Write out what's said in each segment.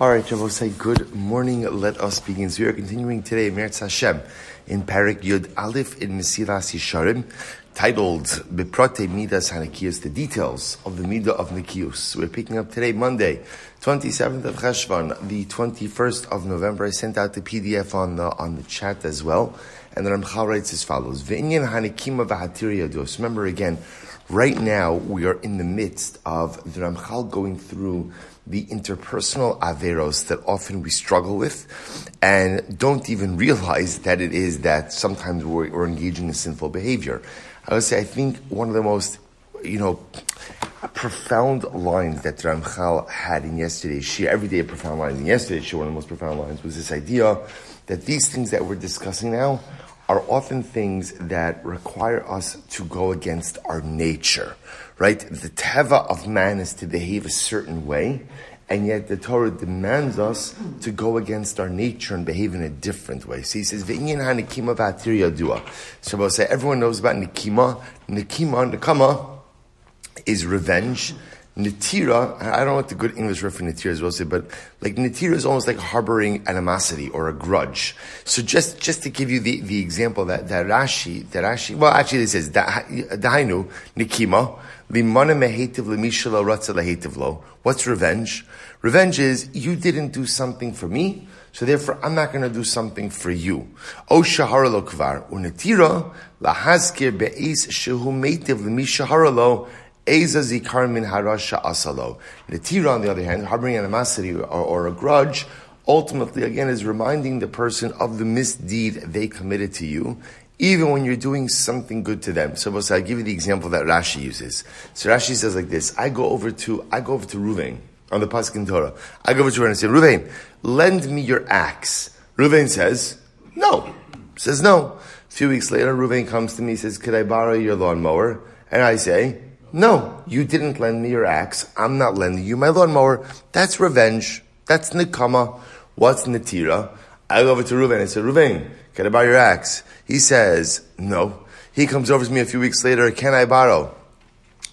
All right, Shabbos say good morning. Let us begin. So we are continuing today, Meretz Hashem, in Parak Yud Aleph in Mesilas Yesharim, titled Beprote Midas Hanakiyos, the details of the Midah of Nikius. We're picking up today, Monday, 27th of Cheshvan, the 21st of November. I sent out the PDF on the, on the chat as well. And the Ramchal writes as follows, V'inyan Hanakima V'hatiri Yados. Remember again, right now we are in the midst of the Ramchal going through the interpersonal averos that often we struggle with and don't even realize that it is that sometimes we're, we're engaging in sinful behavior. I would say I think one of the most, you know, profound lines that Ramchal had in yesterday's shir, every day a profound line in yesterday's shir, one of the most profound lines was this idea that these things that we're discussing now are often things that require us to go against our nature, right? The teva of man is to behave a certain way, and yet the Torah demands us to go against our nature and behave in a different way. So he says, "V'inyan hanikima v'atir yadua." We'll everyone knows about nikima. Nikima, nikama, is revenge. Natira, I don't know what the good English word for Natira is, will say, but like Natira is almost like harboring animosity or a grudge. So just, just to give you the, the example that, that Rashi, that Rashi, well actually it says, Dahainu, Nikima, Limana mehetiv lemishala ratza lehetiv. What's revenge? Revenge is, you didn't do something for me, so therefore I'm not going to do something for you. O shahara lo kvar, unatira, lahazkir be'is shehu metiv lemishahara lo, Eza zikar min harasha asalo. The tira, on the other hand, harboring animosity or, or, a grudge, ultimately, again, is reminding the person of the misdeed they committed to you, even when you're doing something good to them. So, I'll give you the example that Rashi uses. So Rashi says like this: I go over to I go over to Ruvain on the Paskin Torah. I go over to Ruvain and say, Ruvain, lend me your axe. Ruvain says, no. Says no. A few weeks later, Ruvain comes to me, and says, Could I borrow your lawnmower? And I say, no, you didn't lend me your axe. I'm not lending you my lawnmower. That's revenge. That's nikama. What's natira? I go over to Ruvain and say, Ruvain, can I borrow your axe? He says, no. He comes over to me a few weeks later, can I borrow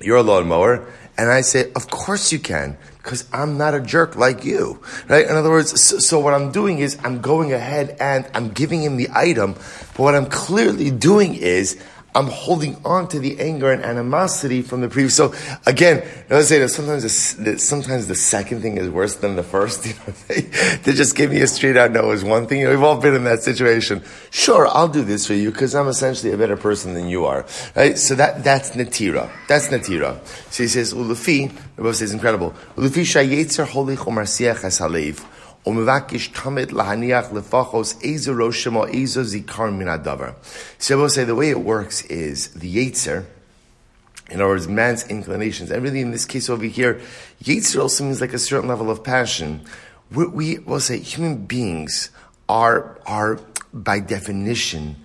your lawnmower? And I say, of course you can, because I'm not a jerk like you, right? In other words, so, so, what I'm doing is I'm going ahead and I'm giving him the item, but what I'm clearly doing is I'm holding on to the anger and animosity from the previous. So again, I say that sometimes the, sometimes the second thing is worse than the first. You know, they, they just give me a straight out no is one thing. You know, we've all been in that situation. Sure, I'll do this for you because I'm essentially a better person than you are. Right? So that that's natira. That's natira. So he says ulufi. The Bible says incredible. Ulufi shayetzer holy chomarsiach halev. Umevakish tamid lahaniach lefachos zikar min adavar. So I will say the way it works is the yetzer, in other words, man's inclinations, really in this case over here, yetzer also means like a certain level of passion. We, we will say human beings are, are by definition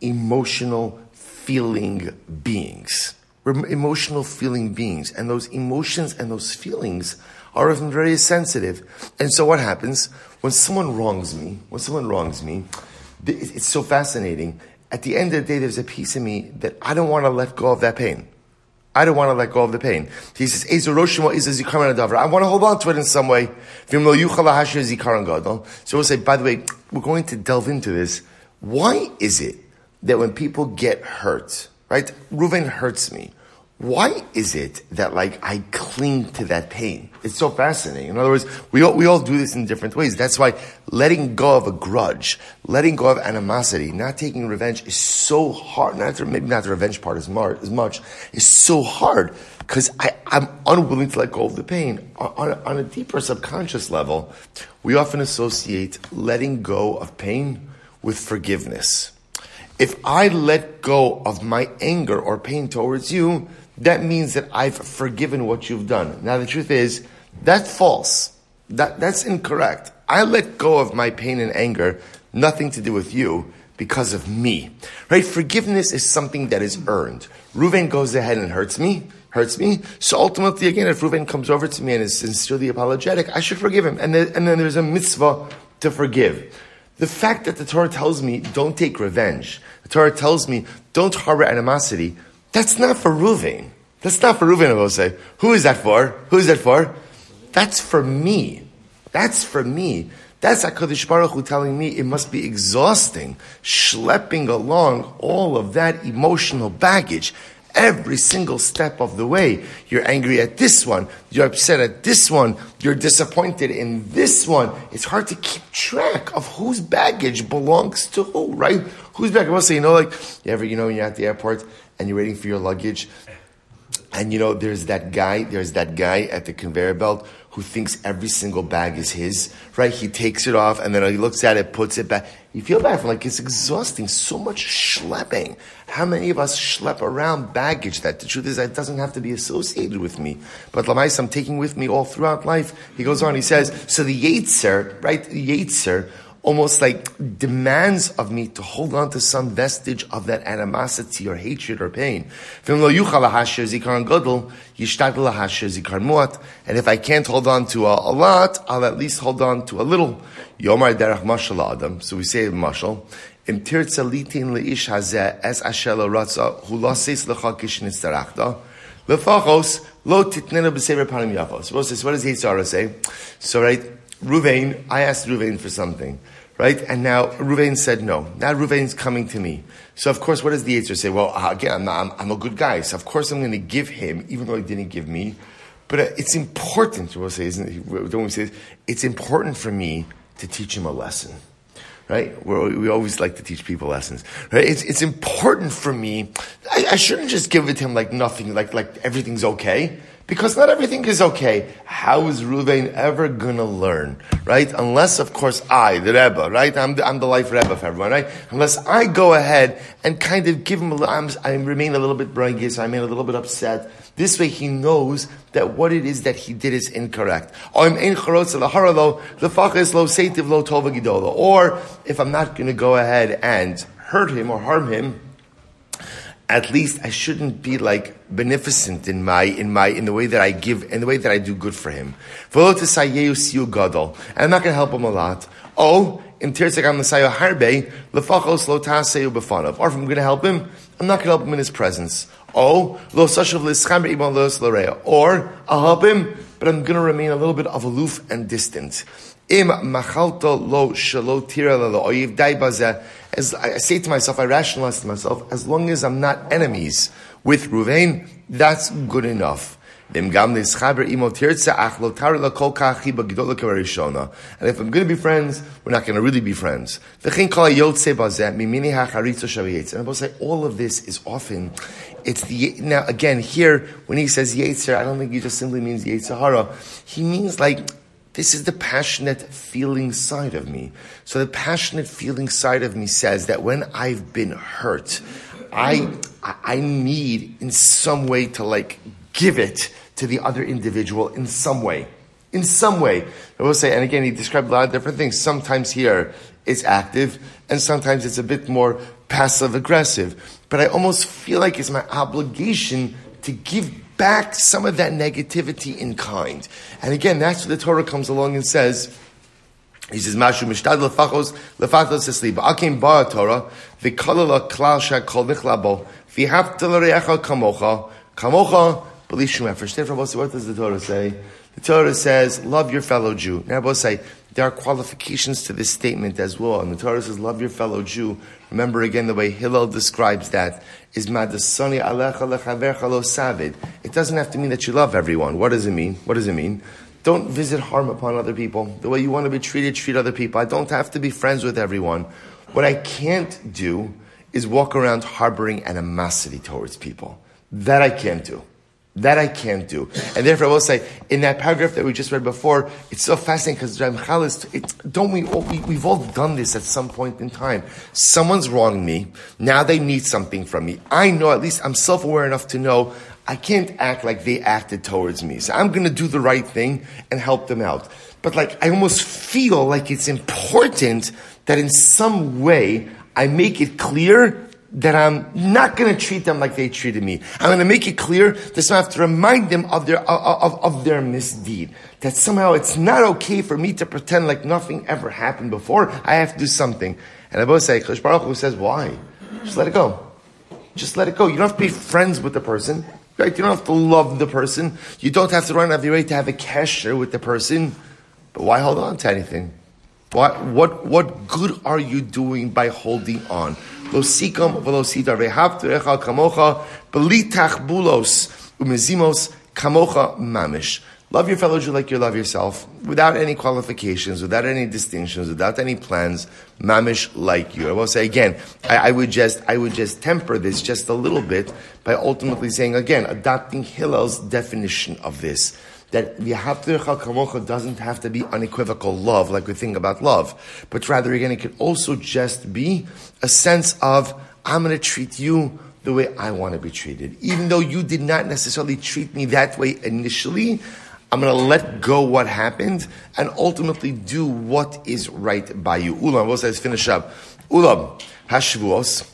emotional feeling beings. We're emotional feeling beings, and those emotions and those feelings are often very sensitive. And so what happens when someone wrongs me? When someone wrongs me, it's so fascinating. At the end of the day, there's a piece of me that I don't want to let go of that pain. I don't want to let go of the pain. He says, I want to hold on to it in some way. So we'll say, by the way, we're going to delve into this. Why is it that when people get hurt, right? Reuven hurts me why is it that like I cling to that pain? It's so fascinating. In other words, we all, we all do this in different ways. That's why letting go of a grudge, letting go of animosity, not taking revenge is so hard. Not maybe not the revenge part as, as much is so hard because I'm unwilling to let go of the pain. On, on, on a deeper subconscious level, we often associate letting go of pain with forgiveness. If I let go of my anger or pain towards you, that means that I've forgiven what you've done. Now the truth is, that's false. That, that's incorrect. I let go of my pain and anger, nothing to do with you, because of me. Right? Forgiveness is something that is earned. Reuven goes ahead and hurts me, hurts me. So ultimately, again, if Reuven comes over to me and is sincerely apologetic, I should forgive him. And then, and then there's a mitzvah to forgive. The fact that the Torah tells me don't take revenge, the Torah tells me don't harbor animosity, that's not for Reuven. That's not for Reuven, I will say. Who is that for? Who is that for? That's for me. That's for me. That's HaKadosh Baruch Hu telling me it must be exhausting, schlepping along all of that emotional baggage every single step of the way. You're angry at this one, you're upset at this one, you're disappointed in this one. It's hard to keep track of whose baggage belongs to who, right? Whose baggage? Well, say, you know, like, you ever, you know, when you're at the airport and you're waiting for your luggage, and you know, there's that guy, there's that guy at the conveyor belt who thinks every single bag is his, right? He takes it off and then he looks at it, puts it back. You feel bad for like it's exhausting, so much schlepping. How many of us schlep around baggage that the truth is that doesn't have to be associated with me? But Lamais, I'm taking with me all throughout life. He goes on, he says, so the Yetzer, right? The Yetzer almost like demands of me to hold on to some vestige of that animosity or hatred or pain. And if I can't hold on to a, a, lot, I'll at least hold on to a little. So we say mashal. Im. What does yetzer hara say? So right, Ruvain, I asked Ruvain for something, right? And now Ruvain said no. Now Ruvain's coming to me. So of course, what does the Yitzhar say? Well, uh, again, I'm, I'm, I'm, a good guy, so of course I'm going to give him, even though he didn't give me. But uh, it's important, we'll say, isn't it? Don't we say It's important for me to teach him a lesson. Right? We're, we always like to teach people lessons. Right? It's, it's important for me. I, I shouldn't just give it to him like nothing, like, like everything's okay. Because not everything is okay. How is Ruvain ever gonna learn, right? Unless, of course, I, the Rebbe, right? I'm the, I'm the life Rebbe for everyone, right? Unless I go ahead and kind of give him a I'm, I remain a little bit brightest, I remain a little bit upset. This way he knows that what it is that he did is incorrect. Or if I'm not gonna go ahead and hurt him or harm him, at least I shouldn't be like beneficent in my in my in the way that I give in the way that I do good for him. And I'm not going to help him a lot. Oh, in Tirzakam Masayo Harbe, Lefachos Lotaseu Befanav. or if I'm going to help him, I'm not going to help him in his presence. Oh, Lo Sashav Lischam Ibn Los or I'll help him, but I'm going to remain a little bit of aloof and distant. Im machalto lo shalo tira lo oyiv dai As I say to myself, I rationalize to myself, as long as I'm not enemies with Ruvain, that's good enough. And if I'm going to be friends, we're not going to really be friends. And I will say all of this is often, it's the, now again, here, when he says Yetzer, I don't think he just simply means yetzer hara. He means like, this is the passionate feeling side of me. So the passionate feeling side of me says that when I've been hurt, I, I need in some way to like give it to the other individual in some way. In some way. I will say, and again, he described a lot of different things. Sometimes here it's active, and sometimes it's a bit more passive aggressive. But I almost feel like it's my obligation to give back some of that negativity in kind. And again, that's where the Torah comes along and says, he says, Mashu mishtad lefachos lefachos esli. Ba'akim ba'a Torah, v'kolala klal shakol nichlabo, v'hafta l're'echa kamocha, kamocha b'lishum efer. What does the Torah say? The Torah says, love your fellow Jew. Now, I say, there are qualifications to this statement as well. And the Torah says, love your fellow Jew. Remember again the way Hillel describes that is madasani alecha lechavercha lo savid. It doesn't have to mean that you love everyone. What does it mean? What does it mean? Don't visit harm upon other people. The way you want to be treated, treat other people. I don't have to be friends with everyone. What I can't do is walk around harboring animosity towards people. That I can't do. That I can't do. And therefore I will say, in that paragraph that we just read before, it's so fascinating because Ramchal is, don't we, all, we, we've all done this at some point in time. Someone's wronged me. Now they need something from me. I know, at least I'm self-aware enough to know I can't act like they acted towards me. So I'm going to do the right thing and help them out. But like, I almost feel like it's important that in some way I make it clear that I'm not going to treat them like they treated me. I'm going to make it clear that I have to remind them of their, of, of, their misdeed. That somehow it's not okay for me to pretend like nothing ever happened before. I have to do something. And I both say, Baruch Hu says, why? Just let it go. Just let it go. You don't have to be friends with the person. Right? You don't have to love the person. You don't have to run out of your way to have a cashier with the person. But why hold on to anything? What, what, what good are you doing by holding on? Kamocha mamish. Love your fellow Jew like you love yourself, without any qualifications, without any distinctions, without any plans, mamish like you. I will say again, I, I, would just, I would just temper this just a little bit by ultimately saying again, adopting Hillel's definition of this. That Yahavtircha Kamocha doesn't have to be unequivocal love, like we think about love, but rather again, it could also just be a sense of, I'm going to treat you the way I want to be treated. Even though you did not necessarily treat me that way initially, I'm going to let go what happened and ultimately do what is right by you. Ulam, what says finish up? Ulam, hashvuos,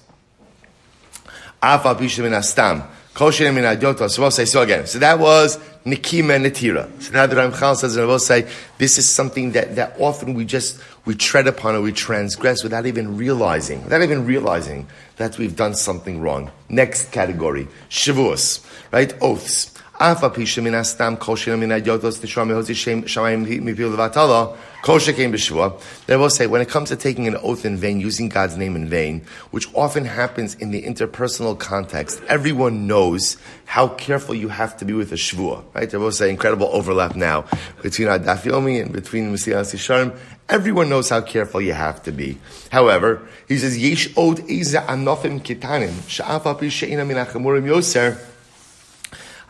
afa pishem astam, kosher min adyotos. So we'll say so again. So that was nikima netira. So now the Ramchal says, and we'll say, this is something that, that often we just, we tread upon or we transgress without even realizing, without even realizing that we've done something wrong. Next category, shavuos, right? Oaths. Afa pisha min astam kol min ayodos tishram mehozi shamayim mipil levatala kol shekein b'shua. They will say when it comes to taking an oath in vain, using God's name in vain, which often happens in the interpersonal context, everyone knows how careful you have to be with a shvua. Right? They will say incredible overlap now between Adafiomi and between Mesilas Yesharim. Everyone knows how careful you have to be. However, he says yesh od eza anofim kitanim sha'afa pisha ina min yoser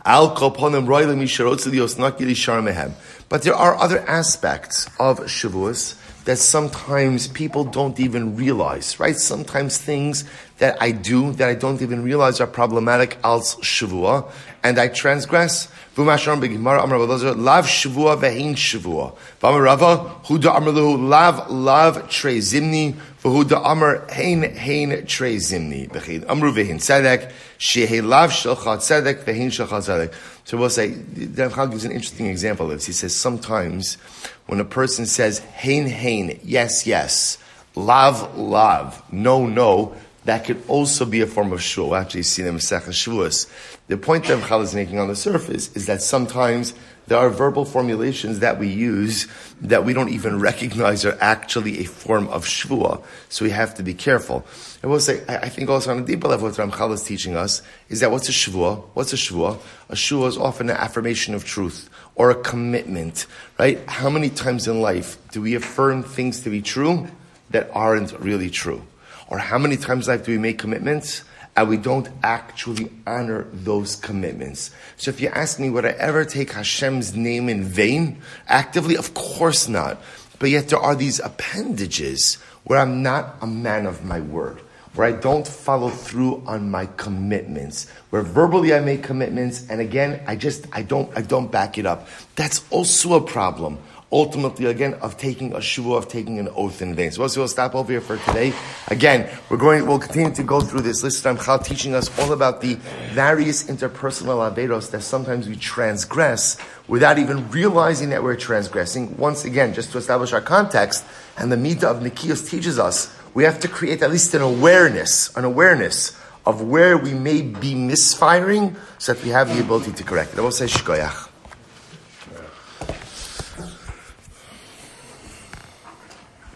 achamurim yoser, but there are other aspects of Shavuos that sometimes people don't even realize, right? Sometimes things that I do that I don't even realize are problematic als Shavua, and I transgress. V'mashram b'gimara amar lav Shavua v'hein Shavua. V'amar Rava huda amar lav lav trei zimni v'huda amar hein hein trei zimni. B'chein amru v'hein tzedek shehei lav shalchat tzedek v'hein shalchat tzedek. So we'll say, Chal gives an interesting example of this. He says sometimes when a person says hein hein, yes yes, lav lav, no no, that could also be a form of shul. We'll actually see them Masechah Shavuos. The point that Chal is making on the surface is that sometimes there are verbal formulations that we use that we don't even recognize are actually a form of shvua. So we have to be careful. I will say, I think also on a deeper level, what Ramchal is teaching us is that what's a shvua? What's a shvua? A shvua is often an affirmation of truth or a commitment, right? How many times in life do we affirm things to be true that aren't really true? Or how many times in life do we make commitments and we don't actually honor those commitments? So if you ask me, would I ever take Hashem's name in vain? Actively, of course not. But yet there are these appendages where I'm not a man of my word where I don't follow through on my commitments, where verbally I make commitments, and again, I just, I don't, I don't back it up. That's also a problem ultimately again of taking a shvua, of taking an oath in vain. So we'll, stop over here for today. Again, we're going, we'll continue to go through this list of Chal teaching us all about the various interpersonal averos that sometimes we transgress without even realizing that we're transgressing. Once again, just to establish our context, and the Midah of Nikius teaches us, we have to create at least an awareness, an awareness of where we may be misfiring so that we have the ability to correct it. I will say shkoyach.